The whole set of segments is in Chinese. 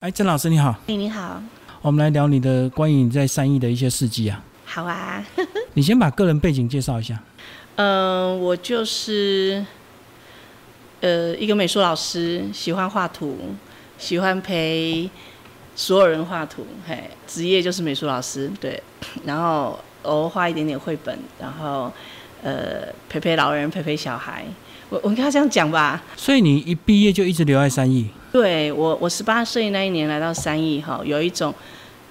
哎，郑老师你好，哎，你好，我们来聊你的关于你在三义的一些事迹啊。好啊。你先把个人背景介绍一下。嗯，我就是呃一个美术老师，喜欢画图，喜欢陪所有人画图，嘿，职业就是美术老师，对。然后偶尔画一点点绘本，然后呃陪陪老人，陪陪小孩。我我跟他这样讲吧。所以你一毕业就一直留在三义？对我，我十八岁那一年来到三义，哈，有一种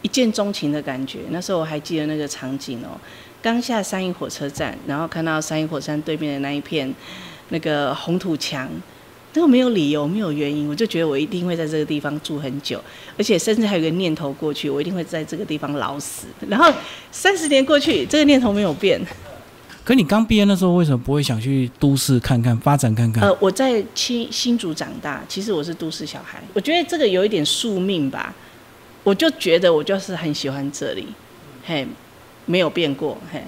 一见钟情的感觉。那时候我还记得那个场景哦。刚下三义火车站，然后看到三义火车站对面的那一片那个红土墙，都没有理由，没有原因，我就觉得我一定会在这个地方住很久，而且甚至还有个念头过去，我一定会在这个地方老死。然后三十年过去，这个念头没有变。可你刚毕业那时候，为什么不会想去都市看看、发展看看？呃，我在新新竹长大，其实我是都市小孩，我觉得这个有一点宿命吧，我就觉得我就是很喜欢这里，嘿。没有变过，嘿。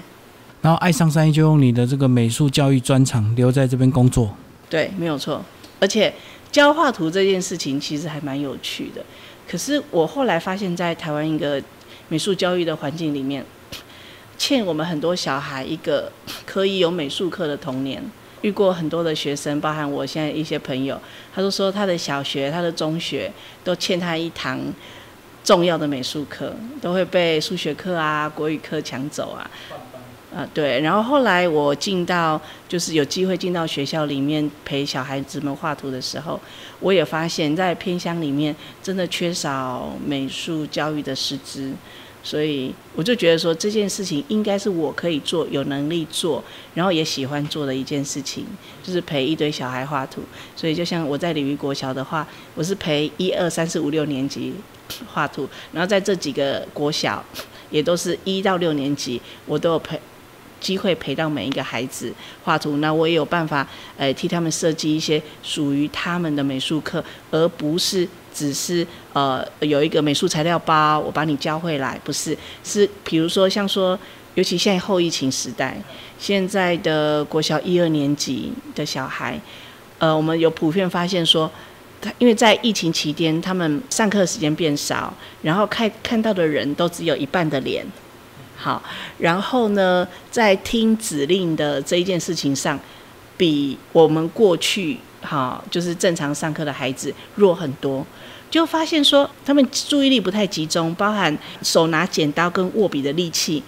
然后爱上三一就用你的这个美术教育专长留在这边工作。对，没有错。而且教画图这件事情其实还蛮有趣的。可是我后来发现，在台湾一个美术教育的环境里面，欠我们很多小孩一个可以有美术课的童年。遇过很多的学生，包含我现在一些朋友，他都说他的小学、他的中学都欠他一堂。重要的美术课都会被数学课啊、国语课抢走啊，啊对。然后后来我进到就是有机会进到学校里面陪小孩子们画图的时候，我也发现，在偏乡里面真的缺少美术教育的师资，所以我就觉得说这件事情应该是我可以做、有能力做，然后也喜欢做的一件事情，就是陪一堆小孩画图。所以就像我在鲤鱼国小的话，我是陪一二三四五六年级。画图，然后在这几个国小，也都是一到六年级，我都有陪机会陪到每一个孩子画图。那我也有办法，呃，替他们设计一些属于他们的美术课，而不是只是呃有一个美术材料包，我把你教会来，不是，是比如说像说，尤其现在后疫情时代，现在的国小一二年级的小孩，呃，我们有普遍发现说。因为在疫情期间，他们上课时间变少，然后看看到的人都只有一半的脸，好，然后呢，在听指令的这一件事情上，比我们过去好就是正常上课的孩子弱很多，就发现说他们注意力不太集中，包含手拿剪刀跟握笔的力气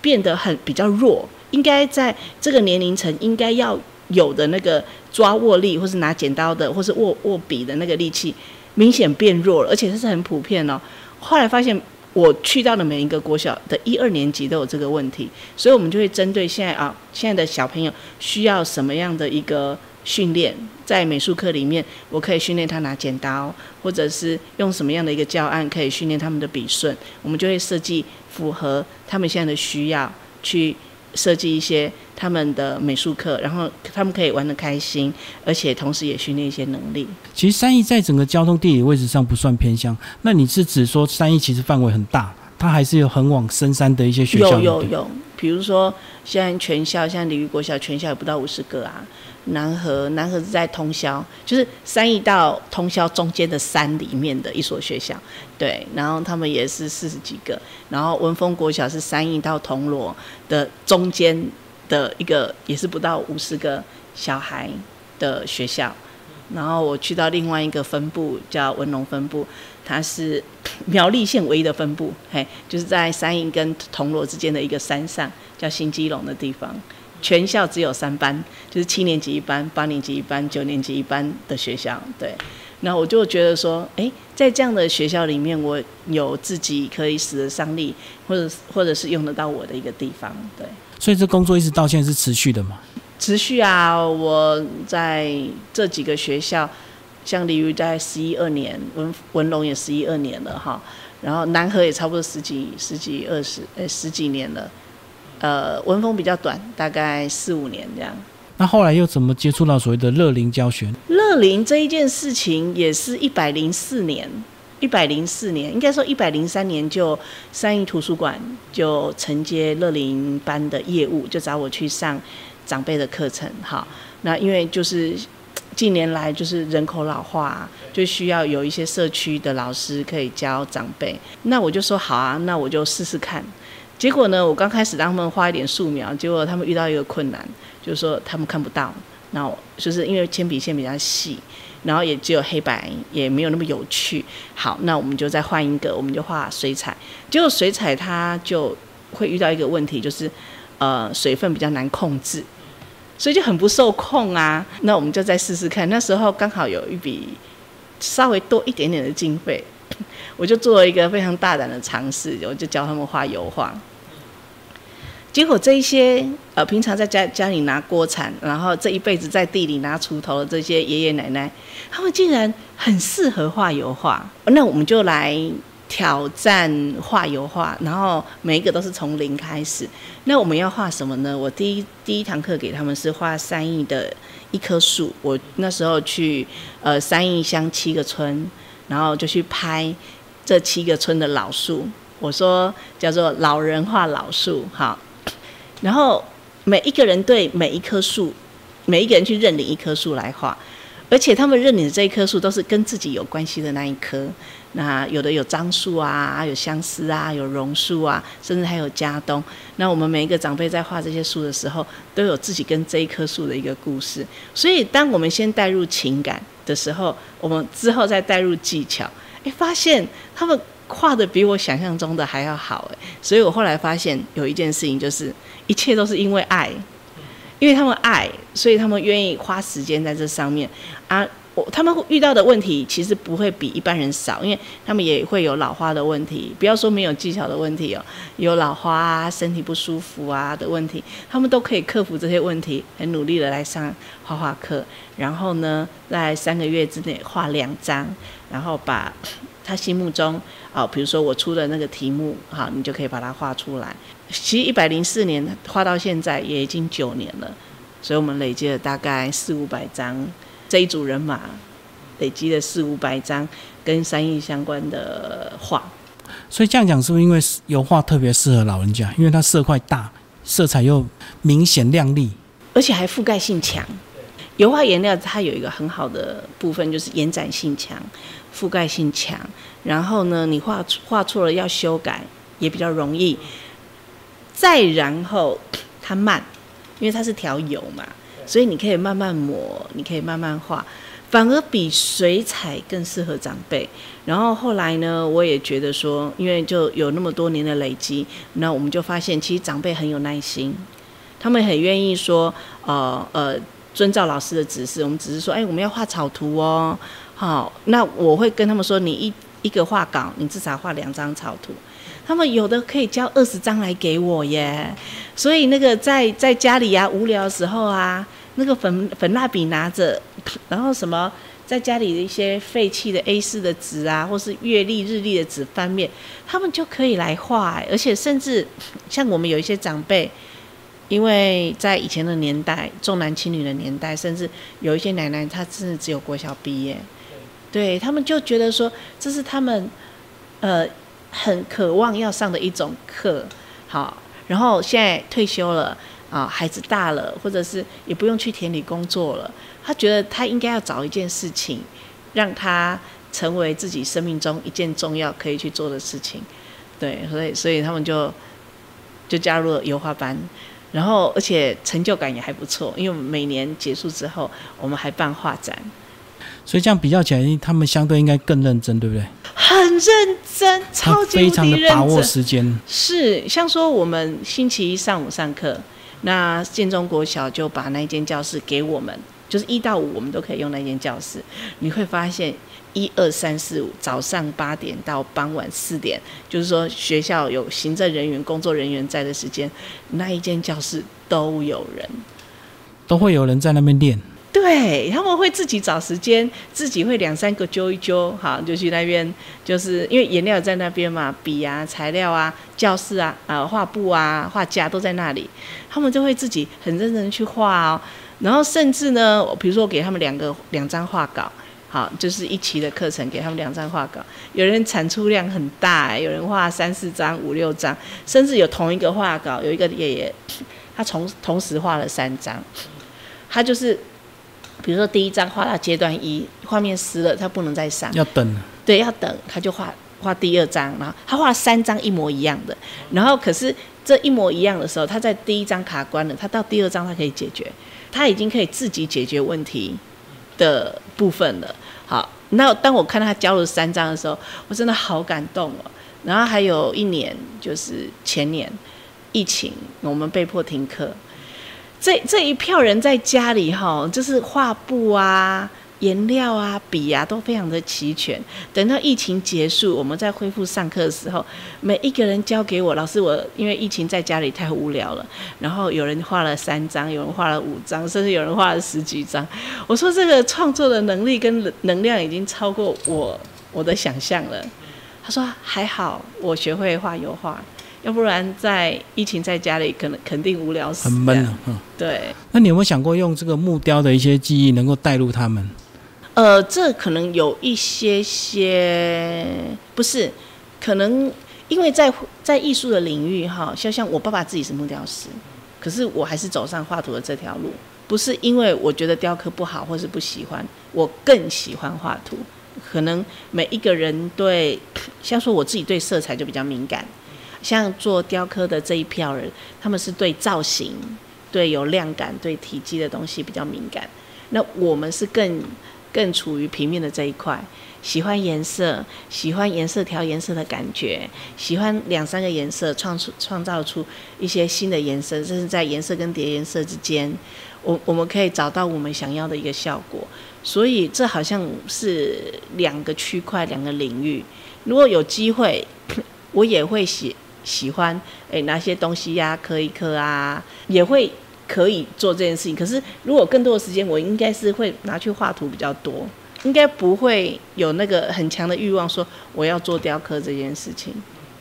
变得很比较弱，应该在这个年龄层应该要。有的那个抓握力，或是拿剪刀的，或是握握笔的那个力气，明显变弱了，而且这是很普遍哦。后来发现，我去到的每一个国小的一二年级都有这个问题，所以我们就会针对现在啊，现在的小朋友需要什么样的一个训练，在美术课里面，我可以训练他拿剪刀，或者是用什么样的一个教案可以训练他们的笔顺，我们就会设计符合他们现在的需要去。设计一些他们的美术课，然后他们可以玩得开心，而且同时也训练一些能力。其实三义在整个交通地理位置上不算偏乡，那你是指说三义其实范围很大，它还是有很往深山的一些学校？有有有，比如说现在全校，现在鲤鱼国小全校也不到五十个啊。南河，南河是在通宵，就是三义到通宵中间的山里面的一所学校，对，然后他们也是四十几个，然后文峰国小是三义到铜锣的中间的一个，也是不到五十个小孩的学校，然后我去到另外一个分部叫文龙分部，它是苗栗县唯一的分部，嘿，就是在三义跟铜锣之间的一个山上，叫新基隆的地方。全校只有三班，就是七年级一班、八年级一班、九年级一班的学校。对，那我就觉得说，哎，在这样的学校里面，我有自己可以使得上力，或者或者是用得到我的一个地方。对，所以这工作一直到现在是持续的吗？持续啊！我在这几个学校，像鲤鱼在十一二年，文文龙也十一二年了哈，然后南河也差不多十几、十几、二十，呃，十几年了。呃，文风比较短，大概四五年这样。那后来又怎么接触到所谓的乐龄教学？乐龄这一件事情也是一百零四年，一百零四年，应该说一百零三年就三义图书馆就承接乐龄班的业务，就找我去上长辈的课程。哈，那因为就是近年来就是人口老化，就需要有一些社区的老师可以教长辈。那我就说好啊，那我就试试看。结果呢，我刚开始让他们画一点素描，结果他们遇到一个困难，就是说他们看不到，然后就是因为铅笔线比较细，然后也只有黑白，也没有那么有趣。好，那我们就再换一个，我们就画水彩。结果水彩它就会遇到一个问题，就是呃水分比较难控制。所以就很不受控啊，那我们就再试试看。那时候刚好有一笔稍微多一点点的经费，我就做了一个非常大胆的尝试，我就教他们画油画。结果这一些呃平常在家家里拿锅铲，然后这一辈子在地里拿锄头的这些爷爷奶奶，他们竟然很适合画油画。那我们就来。挑战画油画，然后每一个都是从零开始。那我们要画什么呢？我第一第一堂课给他们是画三义的一棵树。我那时候去呃三义乡七个村，然后就去拍这七个村的老树。我说叫做老人画老树，好。然后每一个人对每一棵树，每一个人去认领一棵树来画，而且他们认领的这一棵树都是跟自己有关系的那一棵。那有的有樟树啊，有相思啊，有榕树啊，甚至还有家东。那我们每一个长辈在画这些树的时候，都有自己跟这一棵树的一个故事。所以，当我们先带入情感的时候，我们之后再带入技巧，哎，发现他们画的比我想象中的还要好，哎。所以我后来发现有一件事情，就是一切都是因为爱，因为他们爱，所以他们愿意花时间在这上面啊。我他们遇到的问题其实不会比一般人少，因为他们也会有老花的问题，不要说没有技巧的问题哦，有老花啊、身体不舒服啊的问题，他们都可以克服这些问题，很努力的来上画画课，然后呢，在三个月之内画两张，然后把他心目中啊，比如说我出的那个题目，好，你就可以把它画出来。其实一百零四年画到现在也已经九年了，所以我们累积了大概四五百张。这一组人马累积了四五百张跟三义相关的画，所以这样讲是不是因为油画特别适合老人家？因为它色块大，色彩又明显亮丽，而且还覆盖性强。油画颜料它有一个很好的部分，就是延展性强、覆盖性强。然后呢，你画画错了要修改也比较容易。再然后它慢，因为它是调油嘛。所以你可以慢慢抹，你可以慢慢画，反而比水彩更适合长辈。然后后来呢，我也觉得说，因为就有那么多年的累积，那我们就发现，其实长辈很有耐心，他们很愿意说，呃呃，遵照老师的指示。我们只是说，哎，我们要画草图哦，好，那我会跟他们说，你一一个画稿，你至少画两张草图。他们有的可以交二十张来给我耶，所以那个在在家里啊无聊的时候啊，那个粉粉蜡笔拿着，然后什么在家里的一些废弃的 A 四的纸啊，或是月历日历的纸翻面，他们就可以来画，而且甚至像我们有一些长辈，因为在以前的年代重男轻女的年代，甚至有一些奶奶她真的只有国小毕业，对他们就觉得说这是他们呃。很渴望要上的一种课，好，然后现在退休了啊，孩子大了，或者是也不用去田里工作了，他觉得他应该要找一件事情，让他成为自己生命中一件重要可以去做的事情，对，所以所以他们就就加入了油画班，然后而且成就感也还不错，因为每年结束之后，我们还办画展。所以这样比较起来，他们相对应该更认真，对不对？很认真，超级非常的把握时间。是，像说我们星期一上午上课，那建中国小就把那间教室给我们，就是一到五我们都可以用那间教室。你会发现，一二三四五，早上八点到傍晚四点，就是说学校有行政人员、工作人员在的时间，那一间教室都有人，都会有人在那边练。对，他们会自己找时间，自己会两三个揪一揪，好，就去那边，就是因为颜料在那边嘛，笔啊、材料啊、教室啊、啊画布啊、画架都在那里，他们就会自己很认真去画哦。然后甚至呢，比如说我给他们两个两张画稿，好，就是一期的课程给他们两张画稿，有人产出量很大，有人画三四张、五六张，甚至有同一个画稿，有一个爷爷，他同同时画了三张，他就是。比如说第一张画到阶段一，画面湿了，他不能再上，要等。对，要等，他就画画第二张，然后他画三张一模一样的，然后可是这一模一样的时候，他在第一张卡关了，他到第二张他可以解决，他已经可以自己解决问题的部分了。好，那当我看到他交了三张的时候，我真的好感动哦。然后还有一年，就是前年疫情，我们被迫停课。这这一票人在家里哈，就是画布啊、颜料啊、笔啊都非常的齐全。等到疫情结束，我们在恢复上课的时候，每一个人交给我老师，我因为疫情在家里太无聊了，然后有人画了三张，有人画了五张，甚至有人画了十几张。我说这个创作的能力跟能量已经超过我我的想象了。他说还好，我学会画油画。要不然在疫情在家里，可能肯定无聊死。很闷啊，嗯，对。那你有没有想过用这个木雕的一些记忆，能够带入他们？呃，这可能有一些些，不是，可能因为在在艺术的领域哈，像像我爸爸自己是木雕师，可是我还是走上画图的这条路，不是因为我觉得雕刻不好或是不喜欢，我更喜欢画图。可能每一个人对，像说我自己对色彩就比较敏感。像做雕刻的这一票人，他们是对造型、对有量感、对体积的东西比较敏感。那我们是更更处于平面的这一块，喜欢颜色，喜欢颜色调颜色的感觉，喜欢两三个颜色创出创造出一些新的颜色，这是在颜色跟叠颜色之间，我我们可以找到我们想要的一个效果。所以这好像是两个区块、两个领域。如果有机会，我也会写。喜欢诶，拿些东西呀，刻一刻啊，也会可以做这件事情。可是如果更多的时间，我应该是会拿去画图比较多，应该不会有那个很强的欲望说我要做雕刻这件事情。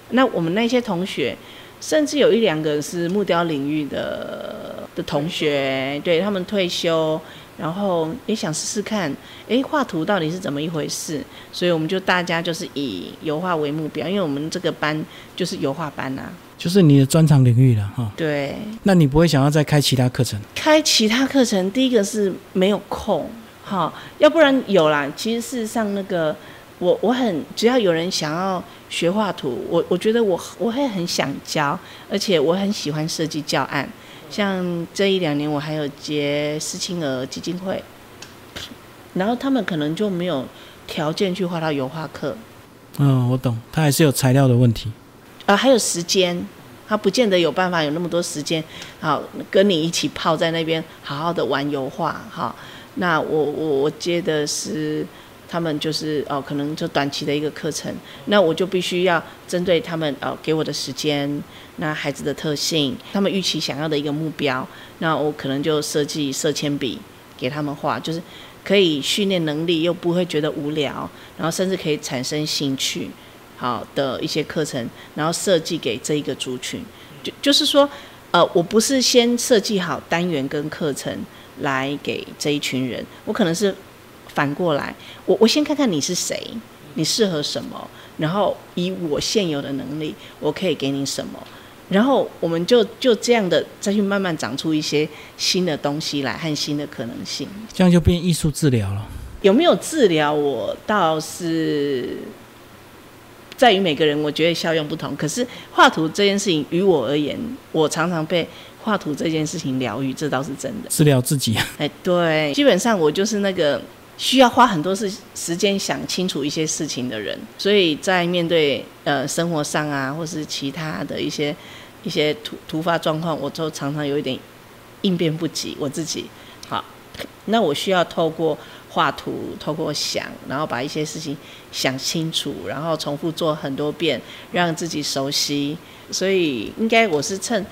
那我们那些同学，甚至有一两个是木雕领域的的同学，对他们退休。然后也想试试看，哎，画图到底是怎么一回事？所以我们就大家就是以油画为目标，因为我们这个班就是油画班呐，就是你的专长领域了哈。对，那你不会想要再开其他课程？开其他课程，第一个是没有空，哈，要不然有啦。其实事实上，那个我我很只要有人想要学画图，我我觉得我我会很想教，而且我很喜欢设计教案。像这一两年，我还有接思清儿基金会，然后他们可能就没有条件去画到油画课。嗯，我懂，他还是有材料的问题。啊，还有时间，他不见得有办法有那么多时间，好跟你一起泡在那边好好的玩油画。哈，那我我我接的是。他们就是哦，可能就短期的一个课程，那我就必须要针对他们哦给我的时间，那孩子的特性，他们预期想要的一个目标，那我可能就设计色铅笔给他们画，就是可以训练能力又不会觉得无聊，然后甚至可以产生兴趣，好的一些课程，然后设计给这一个族群，就就是说，呃，我不是先设计好单元跟课程来给这一群人，我可能是。反过来，我我先看看你是谁，你适合什么，然后以我现有的能力，我可以给你什么，然后我们就就这样的再去慢慢长出一些新的东西来和新的可能性，这样就变艺术治疗了。有没有治疗？我倒是在于每个人，我觉得效用不同。可是画图这件事情，于我而言，我常常被画图这件事情疗愈，这倒是真的。治疗自己啊。哎，对，基本上我就是那个。需要花很多时时间想清楚一些事情的人，所以在面对呃生活上啊，或是其他的一些一些突突发状况，我都常常有一点应变不及。我自己好，那我需要透过画图，透过想，然后把一些事情想清楚，然后重复做很多遍，让自己熟悉。所以应该我是趁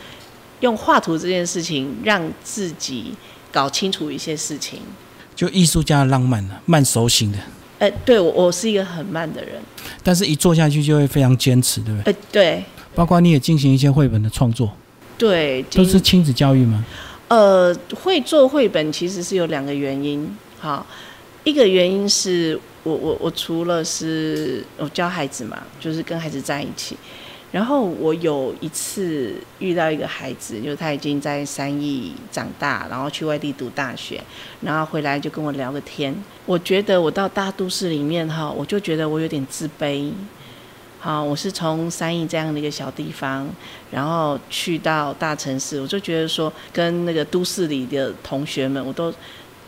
用画图这件事情，让自己搞清楚一些事情。就艺术家的浪漫了，慢熟型的。哎，对我我是一个很慢的人，但是一做下去就会非常坚持，对不对？哎，对。包括你也进行一些绘本的创作，对，都是亲子教育吗？呃，会做绘本其实是有两个原因。好，一个原因是我我我除了是我教孩子嘛，就是跟孩子在一起，然后我有一次遇到一个孩子，就是他已经在三义长大，然后去外地读大学，然后回来就跟我聊个天。我觉得我到大都市里面哈，我就觉得我有点自卑。好，我是从三义这样的一个小地方，然后去到大城市，我就觉得说，跟那个都市里的同学们，我都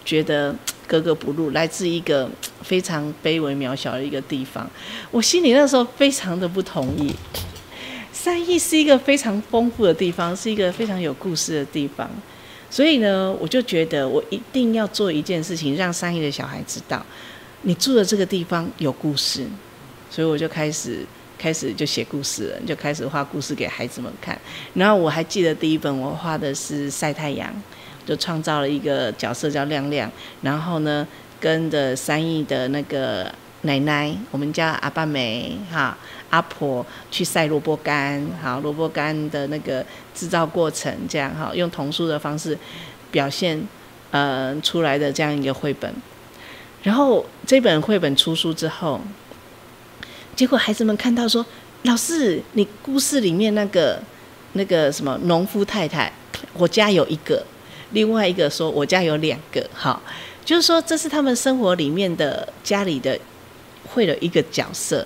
觉得格格不入，来自一个非常卑微渺小的一个地方。我心里那时候非常的不同意。三义是一个非常丰富的地方，是一个非常有故事的地方，所以呢，我就觉得我一定要做一件事情，让三义的小孩知道，你住的这个地方有故事，所以我就开始。开始就写故事了，就开始画故事给孩子们看。然后我还记得第一本我画的是晒太阳，就创造了一个角色叫亮亮。然后呢，跟着三义的那个奶奶，我们叫阿爸梅哈阿婆去晒萝卜干，好萝卜干的那个制造过程，这样哈用童书的方式表现呃出来的这样一个绘本。然后这本绘本出书之后。结果孩子们看到说：“老师，你故事里面那个那个什么农夫太太，我家有一个；另外一个说我家有两个。哈，就是说这是他们生活里面的家里的会的一个角色。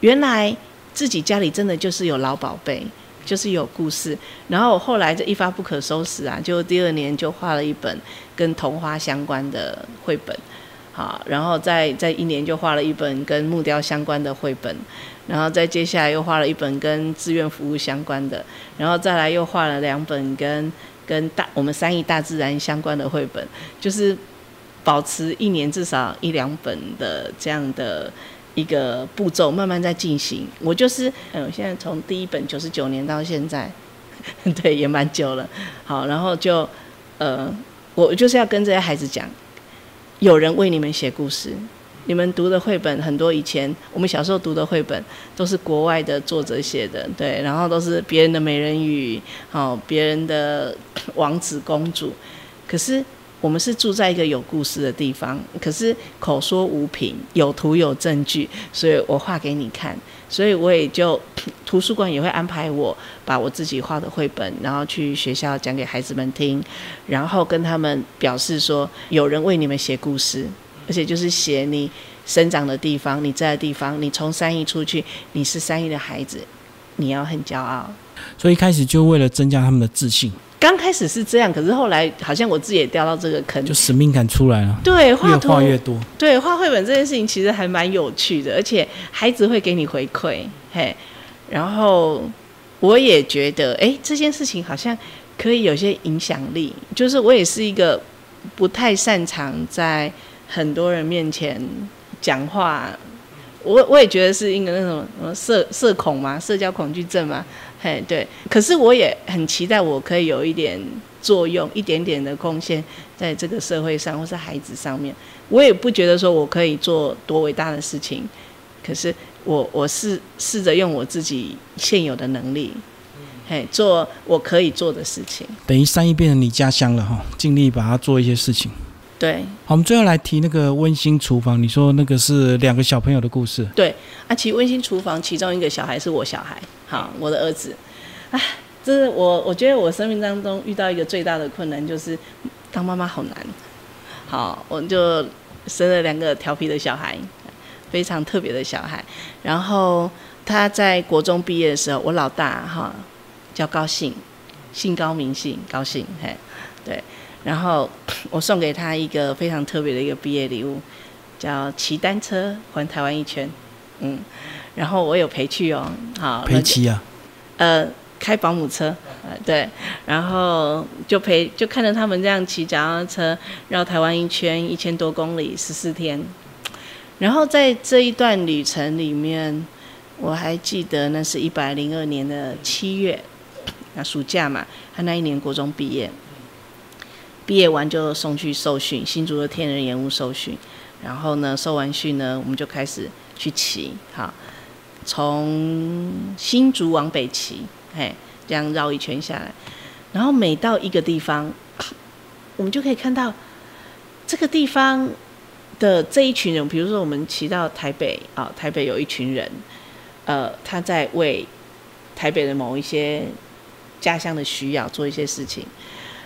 原来自己家里真的就是有老宝贝，就是有故事。然后后来就一发不可收拾啊，就第二年就画了一本跟童话相关的绘本。”好，然后再再一年就画了一本跟木雕相关的绘本，然后再接下来又画了一本跟志愿服务相关的，然后再来又画了两本跟跟大我们三亿大自然相关的绘本，就是保持一年至少一两本的这样的一个步骤，慢慢在进行。我就是嗯，现在从第一本九十九年到现在，对，也蛮久了。好，然后就呃，我就是要跟这些孩子讲。有人为你们写故事，你们读的绘本很多，以前我们小时候读的绘本都是国外的作者写的，对，然后都是别人的美人鱼，哦，别人的 王子公主，可是。我们是住在一个有故事的地方，可是口说无凭，有图有证据，所以我画给你看。所以我也就图书馆也会安排我把我自己画的绘本，然后去学校讲给孩子们听，然后跟他们表示说有人为你们写故事，而且就是写你生长的地方，你在的地方，你从三亿出去，你是三亿的孩子，你要很骄傲。所以一开始就为了增加他们的自信。刚开始是这样，可是后来好像我自己也掉到这个坑，就使命感出来了。对，越画越多。对，画绘本这件事情其实还蛮有趣的，而且孩子会给你回馈，嘿。然后我也觉得，哎，这件事情好像可以有些影响力。就是我也是一个不太擅长在很多人面前讲话，我我也觉得是一个那种什么社社恐嘛，社交恐惧症嘛。哎，对，可是我也很期待，我可以有一点作用，一点点的贡献在这个社会上，或是孩子上面。我也不觉得说我可以做多伟大的事情，可是我我试试着用我自己现有的能力，嘿，做我可以做的事情。等于三一变成你家乡了哈，尽力把它做一些事情。对，好，我们最后来提那个温馨厨房。你说那个是两个小朋友的故事。对，啊，其实温馨厨房其中一个小孩是我小孩，好，我的儿子。啊，这是我我觉得我生命当中遇到一个最大的困难，就是当妈妈好难。好，我就生了两个调皮的小孩，非常特别的小孩。然后他在国中毕业的时候，我老大哈叫高兴，姓高名姓高兴，嘿，对。然后我送给他一个非常特别的一个毕业礼物，叫骑单车环台湾一圈，嗯，然后我有陪去哦，好陪骑啊，呃，开保姆车，呃，对，然后就陪就看着他们这样骑脚踏车绕台湾一圈一千多公里十四天，然后在这一段旅程里面，我还记得那是一百零二年的七月，那暑假嘛，他那一年国中毕业。毕业完就送去受训，新竹的天人岩屋受训。然后呢，受完训呢，我们就开始去骑，哈，从新竹往北骑，嘿，这样绕一圈下来。然后每到一个地方，我们就可以看到这个地方的这一群人。比如说，我们骑到台北啊，台北有一群人，呃，他在为。台北的某一些家乡的需要做一些事情。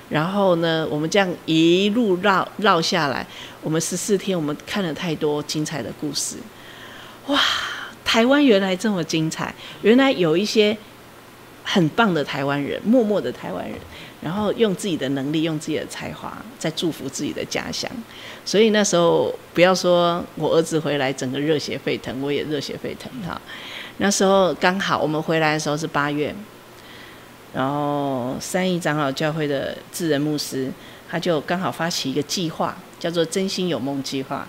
然后呢，我们这样一路绕绕下来，我们十四天，我们看了太多精彩的故事。哇，台湾原来这么精彩！原来有一些很棒的台湾人，默默的台湾人，然后用自己的能力，用自己的才华，在祝福自己的家乡。所以那时候，不要说我儿子回来，整个热血沸腾，我也热血沸腾哈。那时候刚好我们回来的时候是八月。然后三义长老教会的智仁牧师，他就刚好发起一个计划，叫做“真心有梦计划”，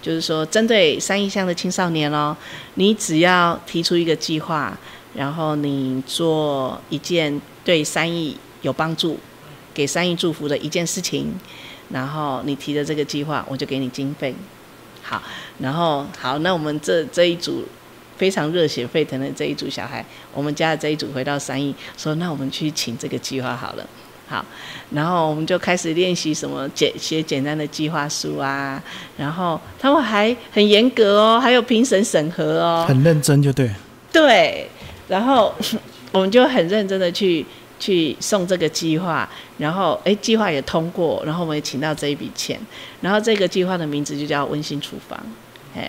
就是说针对三义乡的青少年哦，你只要提出一个计划，然后你做一件对三义有帮助、给三义祝福的一件事情，然后你提的这个计划，我就给你经费。好，然后好，那我们这这一组。非常热血沸腾的这一组小孩，我们家的这一组回到三义，说那我们去请这个计划好了，好，然后我们就开始练习什么简写简单的计划书啊，然后他们还很严格哦，还有评审审核哦，很认真就对，对，然后我们就很认真的去去送这个计划，然后哎计划也通过，然后我们也请到这一笔钱，然后这个计划的名字就叫温馨厨房，哎，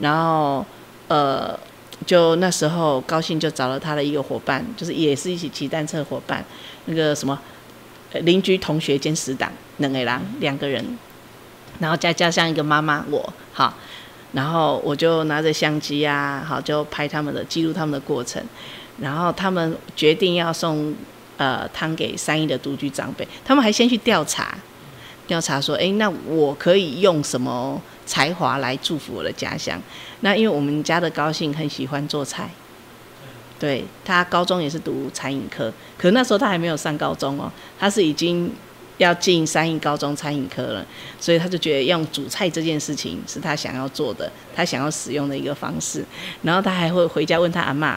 然后呃。就那时候高兴，就找了他的一个伙伴，就是也是一起骑单车的伙伴，那个什么邻居同学兼死党冷个郎两个人，然后再加上一个妈妈我好，然后我就拿着相机啊，好就拍他们的记录他们的过程，然后他们决定要送呃汤给三亿的独居长辈，他们还先去调查调查说，哎，那我可以用什么？才华来祝福我的家乡。那因为我们家的高兴很喜欢做菜，对他高中也是读餐饮科，可那时候他还没有上高中哦，他是已经要进三义高中餐饮科了，所以他就觉得用煮菜这件事情是他想要做的，他想要使用的一个方式。然后他还会回家问他阿妈，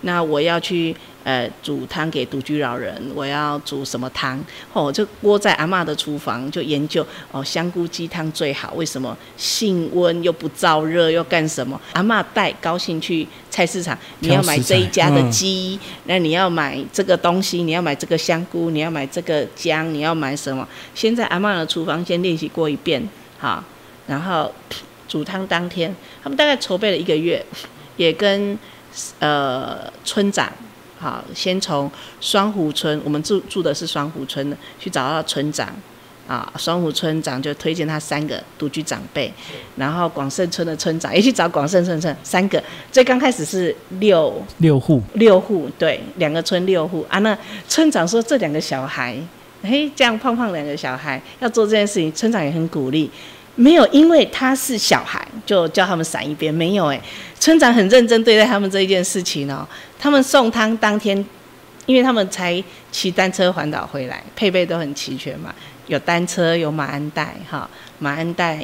那我要去。呃，煮汤给独居老人，我要煮什么汤？哦，就窝在阿妈的厨房，就研究哦，香菇鸡汤最好。为什么？性温又不燥热，又干什么？阿妈带高兴去菜市场，你要买这一家的鸡，那你要买这个东西，你要买这个香菇，你要买这个姜，你要买什么？先在阿妈的厨房先练习过一遍，好，然后煮汤当天，他们大概筹备了一个月，也跟呃村长。好，先从双湖村，我们住住的是双湖村的，去找到村长，啊，双湖村长就推荐他三个独居长辈，然后广盛村的村长也去找广盛村村三个，最刚开始是六六户，六户对，两个村六户啊，那村长说这两个小孩，嘿，这样胖胖两个小孩要做这件事情，村长也很鼓励。没有，因为他是小孩，就叫他们闪一边。没有哎，村长很认真对待他们这一件事情哦。他们送汤当天，因为他们才骑单车环岛回来，配备都很齐全嘛，有单车，有马鞍袋，哈，马鞍袋，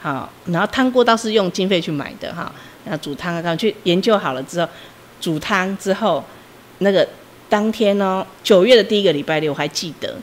好，然后汤锅倒是用经费去买的哈。然后煮汤刚去研究好了之后，煮汤之后，那个当天呢，九月的第一个礼拜六，我还记得。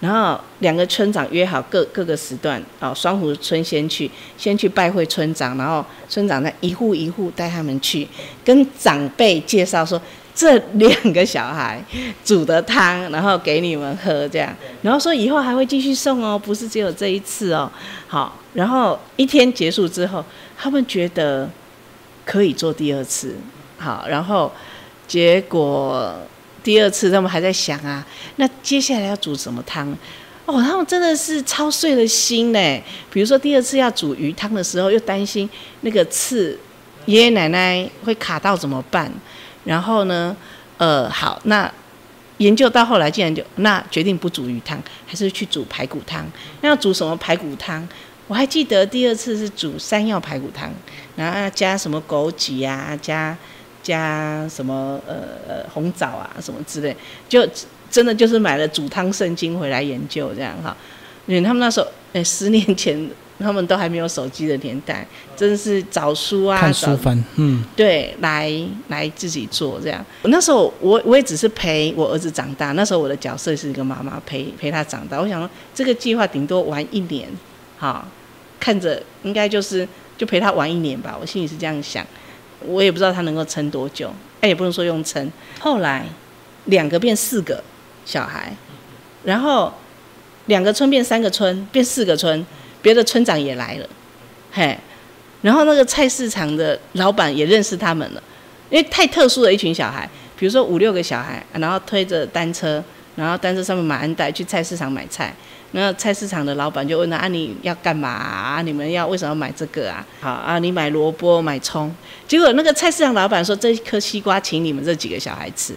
然后两个村长约好各各个时段，哦，双湖村先去，先去拜会村长，然后村长再一户一户带他们去，跟长辈介绍说这两个小孩 煮的汤，然后给你们喝这样，然后说以后还会继续送哦，不是只有这一次哦。好，然后一天结束之后，他们觉得可以做第二次，好，然后结果。第二次他们还在想啊，那接下来要煮什么汤？哦，他们真的是操碎了心呢。比如说第二次要煮鱼汤的时候，又担心那个刺，爷爷奶奶会卡到怎么办？然后呢，呃，好，那研究到后来，竟然就那决定不煮鱼汤，还是去煮排骨汤。那要煮什么排骨汤？我还记得第二次是煮山药排骨汤，然后要加什么枸杞啊，加。加什么呃呃红枣啊什么之类，就真的就是买了煮汤圣经回来研究这样哈。因为他们那时候，哎，十年前他们都还没有手机的年代，真的是找书啊，看书翻，嗯，对，来来自己做这样。那时候我我也只是陪我儿子长大，那时候我的角色是一个妈妈，陪陪他长大。我想说这个计划顶多玩一年，哈，看着应该就是就陪他玩一年吧，我心里是这样想。我也不知道他能够撑多久，哎，也不能说用撑。后来两个变四个小孩，然后两个村变三个村，变四个村，别的村长也来了，嘿，然后那个菜市场的老板也认识他们了，因为太特殊的一群小孩，比如说五六个小孩，然后推着单车，然后单车上面马鞍带去菜市场买菜。那菜市场的老板就问他：“啊，你要干嘛？啊？你们要为什么买这个啊？好啊，你买萝卜、买葱。结果那个菜市场老板说：这一颗西瓜，请你们这几个小孩吃。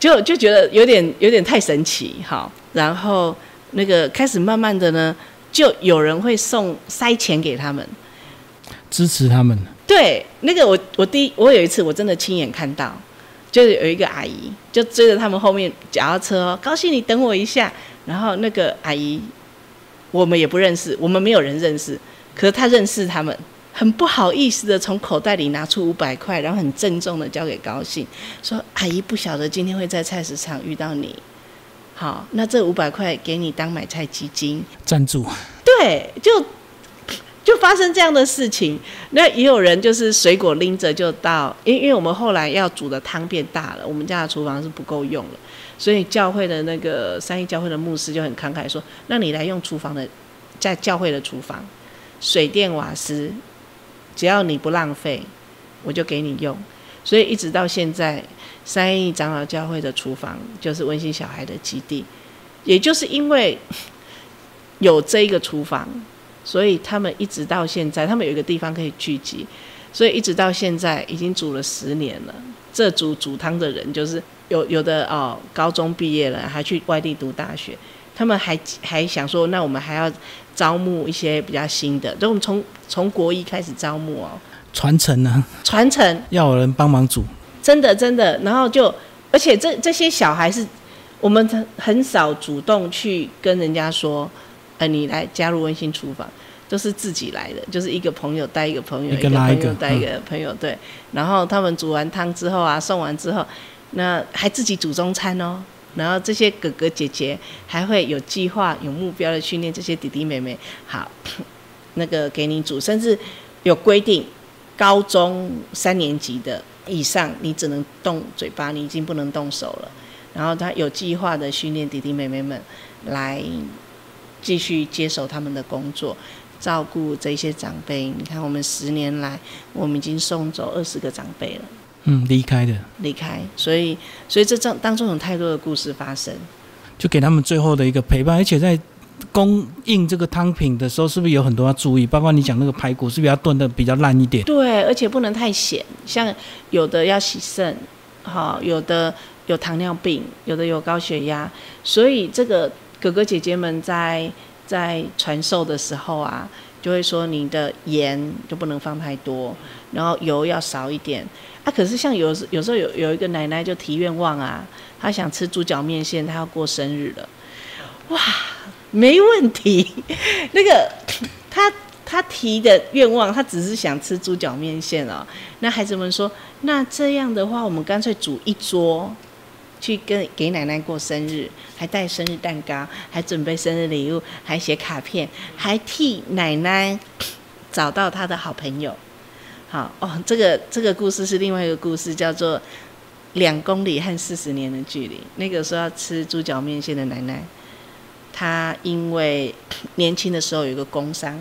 就就觉得有点有点太神奇，好。然后那个开始慢慢的呢，就有人会送塞钱给他们，支持他们。对，那个我我第一我有一次我真的亲眼看到，就是有一个阿姨就追着他们后面脚踏车，高兴，你等我一下。”然后那个阿姨，我们也不认识，我们没有人认识，可是她认识他们，很不好意思的从口袋里拿出五百块，然后很郑重的交给高兴，说：“阿姨不晓得今天会在菜市场遇到你，好，那这五百块给你当买菜基金，赞助。”对，就就发生这样的事情。那也有人就是水果拎着就到，因因为我们后来要煮的汤变大了，我们家的厨房是不够用了。所以教会的那个三一教会的牧师就很慷慨说：“那你来用厨房的，在教会的厨房，水电瓦斯，只要你不浪费，我就给你用。”所以一直到现在，三一长老教会的厨房就是温馨小孩的基地。也就是因为有这一个厨房，所以他们一直到现在，他们有一个地方可以聚集，所以一直到现在已经煮了十年了。这组煮汤的人就是。有有的哦，高中毕业了还去外地读大学，他们还还想说，那我们还要招募一些比较新的，就我们从从国一开始招募哦，传承呢？传承要有人帮忙煮，真的真的，然后就而且这这些小孩是，我们很很少主动去跟人家说，呃，你来加入温馨厨房，都是自己来的，就是一个朋友带一个朋友，一个朋友带一个朋友，对，然后他们煮完汤之后啊，送完之后。那还自己煮中餐哦，然后这些哥哥姐姐还会有计划、有目标的训练这些弟弟妹妹。好，那个给你煮，甚至有规定，高中三年级的以上，你只能动嘴巴，你已经不能动手了。然后他有计划的训练弟弟妹妹们来继续接手他们的工作，照顾这些长辈。你看，我们十年来，我们已经送走二十个长辈了。嗯，离开的，离开，所以，所以这当当中有太多的故事发生，就给他们最后的一个陪伴，而且在供应这个汤品的时候，是不是有很多要注意？包括你讲那个排骨，是不是要炖的比较烂一点？对，而且不能太咸，像有的要洗肾，好，有的有糖尿病，有的有高血压，所以这个哥哥姐姐们在在传授的时候啊，就会说你的盐就不能放太多，然后油要少一点。啊，可是像有有时候有有一个奶奶就提愿望啊，她想吃猪脚面线，她要过生日了，哇，没问题，那个她她提的愿望，她只是想吃猪脚面线哦。那孩子们说，那这样的话，我们干脆煮一桌，去跟给奶奶过生日，还带生日蛋糕，还准备生日礼物，还写卡片，还替奶奶找到她的好朋友。好哦，这个这个故事是另外一个故事，叫做两公里和四十年的距离。那个时候要吃猪脚面线的奶奶，她因为年轻的时候有个工伤，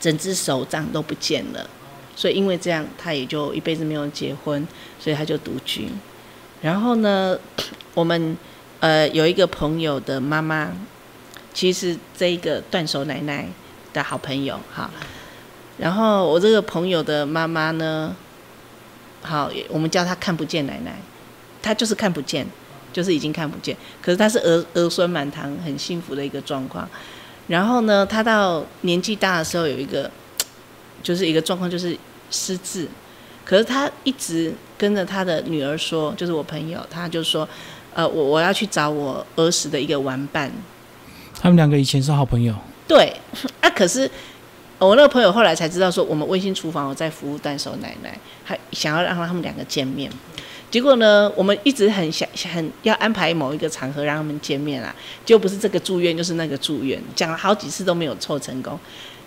整只手掌都不见了，所以因为这样，她也就一辈子没有结婚，所以她就独居。然后呢，我们呃有一个朋友的妈妈，其实这一个断手奶奶的好朋友，哈。然后我这个朋友的妈妈呢，好，我们叫她看不见奶奶，她就是看不见，就是已经看不见。可是她是儿儿孙满堂，很幸福的一个状况。然后呢，她到年纪大的时候，有一个就是一个状况，就是失智。可是他一直跟着他的女儿说，就是我朋友，他就说，呃，我我要去找我儿时的一个玩伴。他们两个以前是好朋友。对，啊，可是。我那个朋友后来才知道，说我们温馨厨房我在服务断手奶奶，还想要让他们两个见面。结果呢，我们一直很想很要安排某一个场合让他们见面啊，就不是这个住院就是那个住院，讲了好几次都没有凑成功。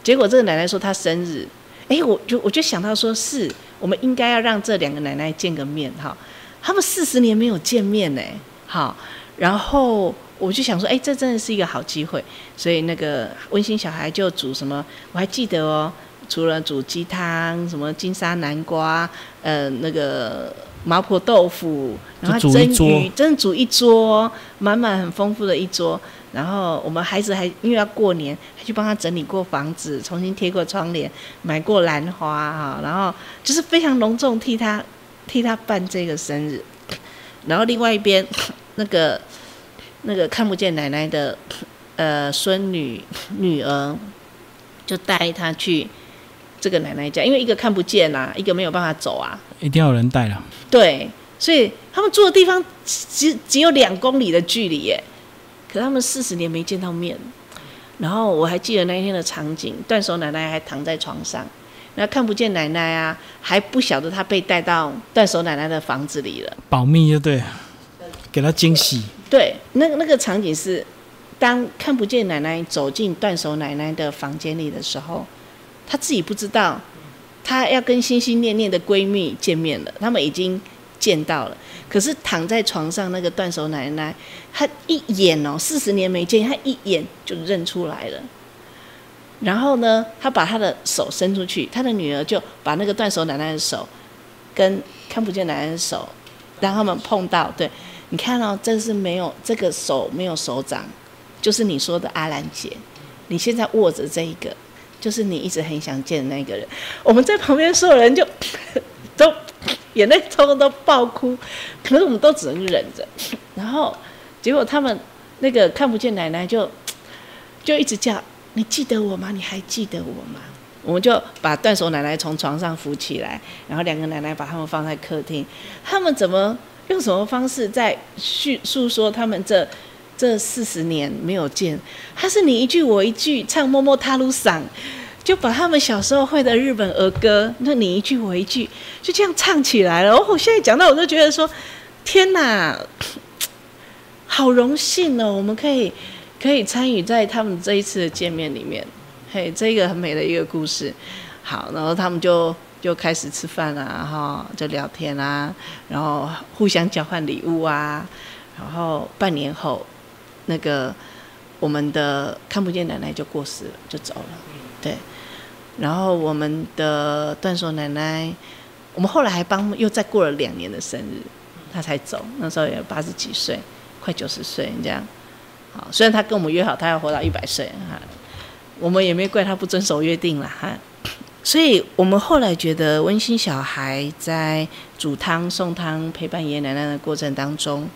结果这个奶奶说她生日，哎，我就我就想到说，是我们应该要让这两个奶奶见个面哈。他们四十年没有见面呢，好，然后我就想说，哎，这真的是一个好机会，所以那个温馨小孩就煮什么，我还记得哦，除了煮鸡汤，什么金沙南瓜，呃，那个麻婆豆腐，然后蒸鱼，真的煮一桌，满满很丰富的一桌。然后我们孩子还因为要过年，还去帮他整理过房子，重新贴过窗帘，买过兰花哈，然后就是非常隆重替他替他办这个生日。然后另外一边那个那个看不见奶奶的呃孙女女儿，就带他去这个奶奶家，因为一个看不见啊，一个没有办法走啊，一定要有人带了。对，所以他们住的地方只只有两公里的距离耶。可他们四十年没见到面，然后我还记得那一天的场景，断手奶奶还躺在床上，那看不见奶奶啊，还不晓得她被带到断手奶奶的房子里了，保密就对，给她惊喜。对，那个那个场景是，当看不见奶奶走进断手奶奶的房间里的时候，她自己不知道，她要跟心心念念的闺蜜见面了，他们已经见到了。可是躺在床上那个断手奶奶，她一眼哦，四十年没见，她一眼就认出来了。然后呢，她把她的手伸出去，她的女儿就把那个断手奶奶的手跟看不见奶奶的手让他们碰到。对，你看哦，这是没有这个手没有手掌，就是你说的阿兰姐，你现在握着这一个，就是你一直很想见的那个人。我们在旁边所有人就都。眼泪通通都爆哭，可是我们都只能忍着。然后，结果他们那个看不见奶奶就就一直叫：“你记得我吗？你还记得我吗？”我们就把断手奶奶从床上扶起来，然后两个奶奶把他们放在客厅。他们怎么用什么方式在叙诉说他们这这四十年没有见？他是你一句我一句唱《摸摸塔鲁桑》。就把他们小时候会的日本儿歌，那你一句我一句，就这样唱起来了。我现在讲到，我都觉得说，天哪，好荣幸哦！我们可以可以参与在他们这一次的见面里面，嘿，这个很美的一个故事。好，然后他们就就开始吃饭啊，哈，就聊天啊，然后互相交换礼物啊，然后半年后，那个我们的看不见奶奶就过世了，就走了，对。然后我们的断手奶奶，我们后来还帮又再过了两年的生日，她才走。那时候也八十几岁，快九十岁这样。好，虽然她跟我们约好，她要活到一百岁哈，我们也没怪她不遵守约定了哈。所以我们后来觉得温馨小孩在煮汤送汤陪伴爷爷奶奶的过程当中，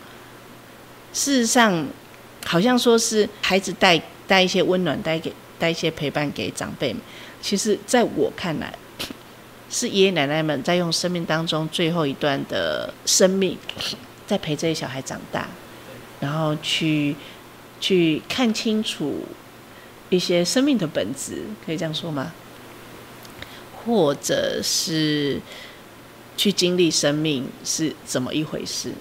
事实上好像说是孩子带带一些温暖，带给带一些陪伴给长辈们。其实，在我看来，是爷爷奶奶们在用生命当中最后一段的生命，在陪这些小孩长大，然后去去看清楚一些生命的本质，可以这样说吗？或者是去经历生命是怎么一回事？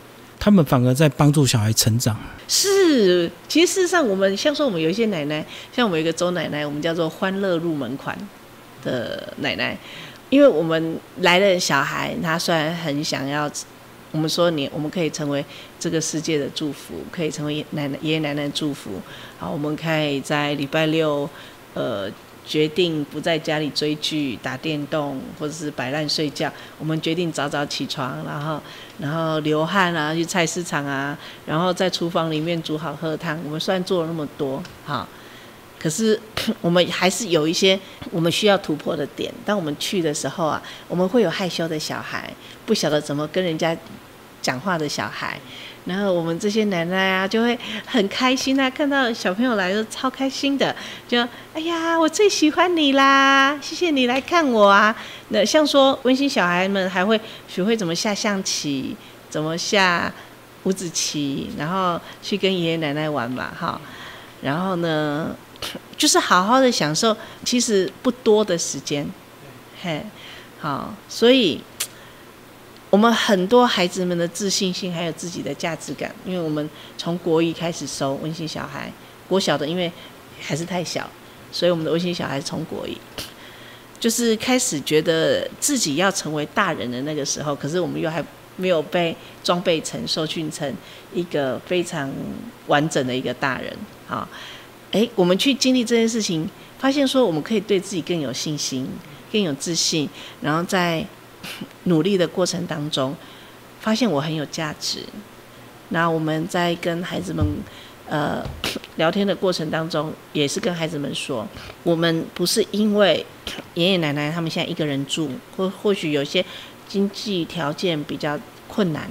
他们反而在帮助小孩成长。是，其实事实上，我们像说我们有一些奶奶，像我们有一个周奶奶，我们叫做欢乐入门款的奶奶，因为我们来的小孩，他虽然很想要，我们说你，我们可以成为这个世界的祝福，可以成为奶奶爷爷奶奶的祝福，好，我们可以在礼拜六，呃。决定不在家里追剧、打电动，或者是摆烂睡觉。我们决定早早起床，然后，然后流汗啊，去菜市场啊，然后在厨房里面煮好喝汤。我们虽然做了那么多，哈，可是 我们还是有一些我们需要突破的点。当我们去的时候啊，我们会有害羞的小孩，不晓得怎么跟人家讲话的小孩。然后我们这些奶奶啊，就会很开心啊，看到小朋友来都超开心的，就哎呀，我最喜欢你啦，谢谢你来看我啊。那像说温馨小孩们还会学会怎么下象棋，怎么下五子棋，然后去跟爷爷奶奶玩嘛，哈。然后呢，就是好好的享受，其实不多的时间，嘿，好，所以。我们很多孩子们的自信心，还有自己的价值感，因为我们从国一开始收温馨小孩，国小的因为还是太小，所以我们的温馨小孩从国一，就是开始觉得自己要成为大人的那个时候，可是我们又还没有被装备成、受训成一个非常完整的一个大人。好，哎，我们去经历这件事情，发现说我们可以对自己更有信心、更有自信，然后在努力的过程当中，发现我很有价值。那我们在跟孩子们。呃，聊天的过程当中，也是跟孩子们说，我们不是因为爷爷奶奶他们现在一个人住，或或许有些经济条件比较困难，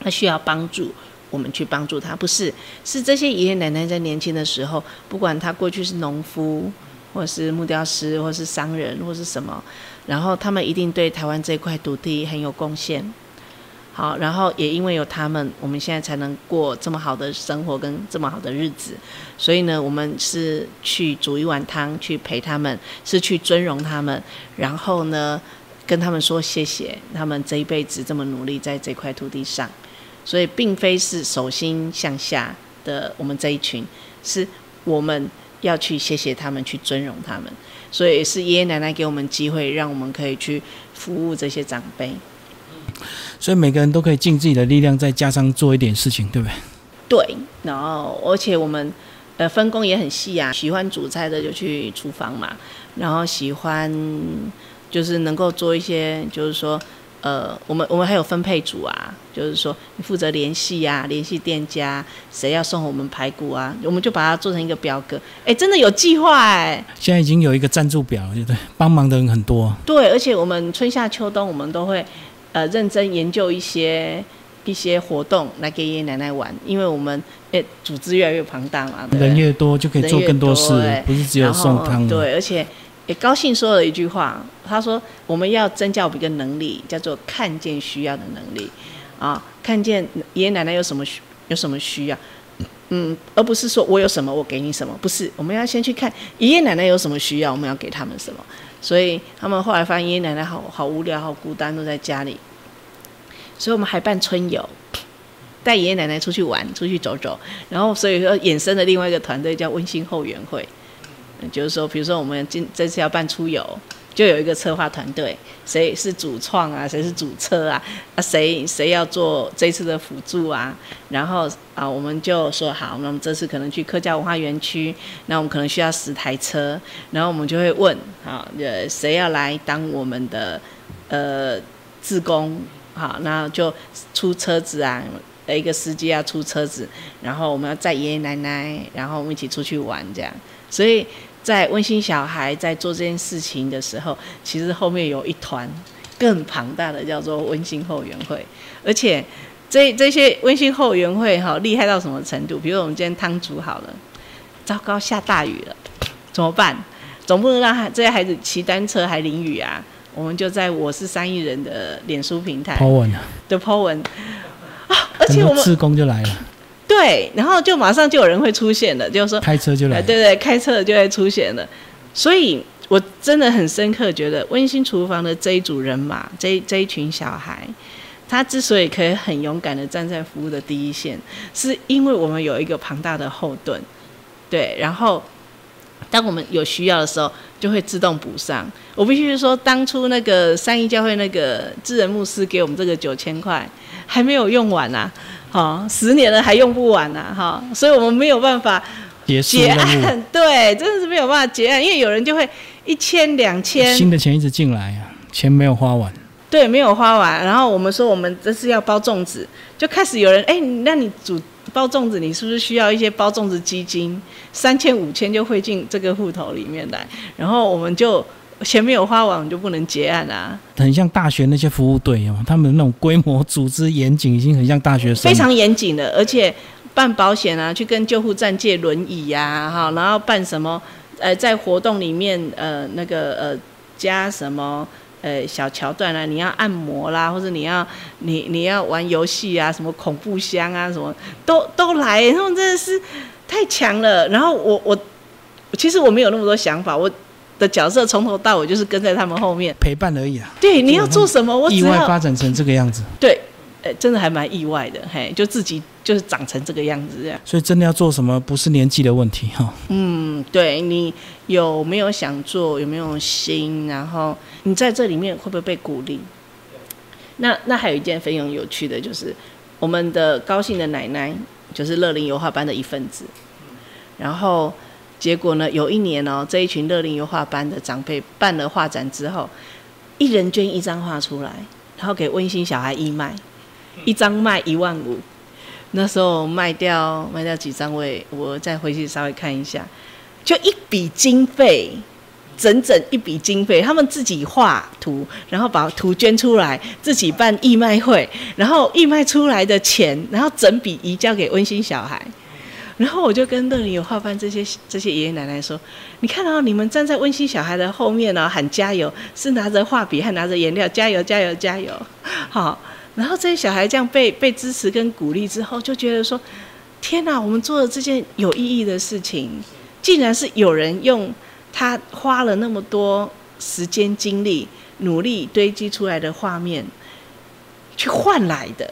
他需要帮助，我们去帮助他，不是，是这些爷爷奶奶在年轻的时候，不管他过去是农夫，或是木雕师，或是商人，或是什么，然后他们一定对台湾这块土地很有贡献。好，然后也因为有他们，我们现在才能过这么好的生活跟这么好的日子。所以呢，我们是去煮一碗汤，去陪他们，是去尊荣他们，然后呢，跟他们说谢谢，他们这一辈子这么努力在这块土地上。所以，并非是手心向下的我们这一群，是我们要去谢谢他们，去尊荣他们。所以，是爷爷奶奶给我们机会，让我们可以去服务这些长辈。所以每个人都可以尽自己的力量，再加上做一点事情，对不对？对，然后而且我们呃分工也很细啊，喜欢煮菜的就去厨房嘛，然后喜欢就是能够做一些，就是说呃我们我们还有分配组啊，就是说你负责联系呀，联系店家，谁要送我们排骨啊，我们就把它做成一个表格，哎，真的有计划哎，现在已经有一个赞助表，对不对？帮忙的人很多。对，而且我们春夏秋冬我们都会。呃，认真研究一些一些活动来给爷爷奶奶玩，因为我们哎组织越来越庞大嘛，人越多就可以做更多事，不是只有送汤。对，而且也高兴说了一句话，他说我们要增加我们一个能力，叫做看见需要的能力啊，看见爷爷奶奶有什么需有什么需要，嗯，而不是说我有什么我给你什么，不是，我们要先去看爷爷奶奶有什么需要，我们要给他们什么。所以他们后来发现爷爷奶奶好好无聊、好孤单，都在家里。所以我们还办春游，带爷爷奶奶出去玩、出去走走。然后所以说衍生的另外一个团队叫温馨后援会，就是说，比如说我们今这次要办出游。就有一个策划团队，谁是主创啊？谁是主车啊？啊，谁谁要做这次的辅助啊？然后啊，我们就说好，那我们这次可能去客家文化园区，那我们可能需要十台车，然后我们就会问，好，呃，谁要来当我们的呃自工？好，那就出车子啊，一个司机要出车子，然后我们要载爷爷奶奶，然后我们一起出去玩，这样，所以。在温馨小孩在做这件事情的时候，其实后面有一团更庞大的叫做温馨后援会，而且这这些温馨后援会哈厉害到什么程度？比如我们今天汤煮好了，糟糕下大雨了，怎么办？总不能让这些孩子骑单车还淋雨啊！我们就在我是三亿人的脸书平台抛文啊，的抛文啊，而且我们自工就来了。对，然后就马上就有人会出现了，就是说开车就来，对对，开车就会出现了。所以我真的很深刻觉得，温馨厨房的这一组人马，这这一群小孩，他之所以可以很勇敢的站在服务的第一线，是因为我们有一个庞大的后盾。对，然后当我们有需要的时候，就会自动补上。我必须说，当初那个三一教会那个智仁牧师给我们这个九千块，还没有用完啊。好，十年了还用不完呢，哈，所以我们没有办法结案，对，真的是没有办法结案，因为有人就会一千两千，新的钱一直进来啊，钱没有花完，对，没有花完，然后我们说我们这是要包粽子，就开始有人，哎，那你煮包粽子，你是不是需要一些包粽子基金，三千五千就汇进这个户头里面来，然后我们就。钱没有花完，就不能结案啊！很像大学那些服务队哦，他们那种规模、组织严谨，已经很像大学生。非常严谨的，而且办保险啊，去跟救护站借轮椅呀，哈，然后办什么？呃，在活动里面，呃，那个呃，加什么？呃，小桥段啊，你要按摩啦，或者你要你你要玩游戏啊，什么恐怖箱啊，什么都都来，他们真的是太强了。然后我我其实我没有那么多想法，我。的角色从头到尾就是跟在他们后面陪伴而已啊。对，你要做什么？我意外发展成这个样子。对，呃，真的还蛮意外的，嘿，就自己就是长成这个样子这样。所以真的要做什么，不是年纪的问题哈。嗯，对你有没有想做，有没有心，然后你在这里面会不会被鼓励？那那还有一件非常有趣的，就是我们的高兴的奶奶就是乐龄油画班的一份子，然后结果呢，有一年哦，这一群乐龄油画班的长辈办了画展之后，一人捐一张画出来，然后给温馨小孩义卖。一张卖一万五，那时候卖掉卖掉几张，我我再回去稍微看一下，就一笔经费，整整一笔经费，他们自己画图，然后把图捐出来，自己办义卖会，然后义卖出来的钱，然后整笔移交给温馨小孩。然后我就跟乐里有画班这些这些爷爷奶奶说：“你看到你们站在温馨小孩的后面呢，喊加油，是拿着画笔还拿着颜料，加油加油加油，好。”然后这些小孩这样被被支持跟鼓励之后，就觉得说：“天哪，我们做了这件有意义的事情，竟然是有人用他花了那么多时间精力努力堆积出来的画面去换来的，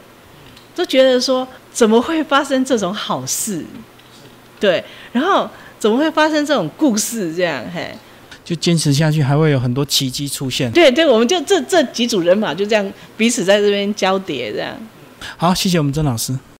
都觉得说怎么会发生这种好事？对，然后怎么会发生这种故事？这样嘿。”就坚持下去，还会有很多奇迹出现。对对，我们就这这几组人马就这样彼此在这边交叠，这样。好，谢谢我们曾老师。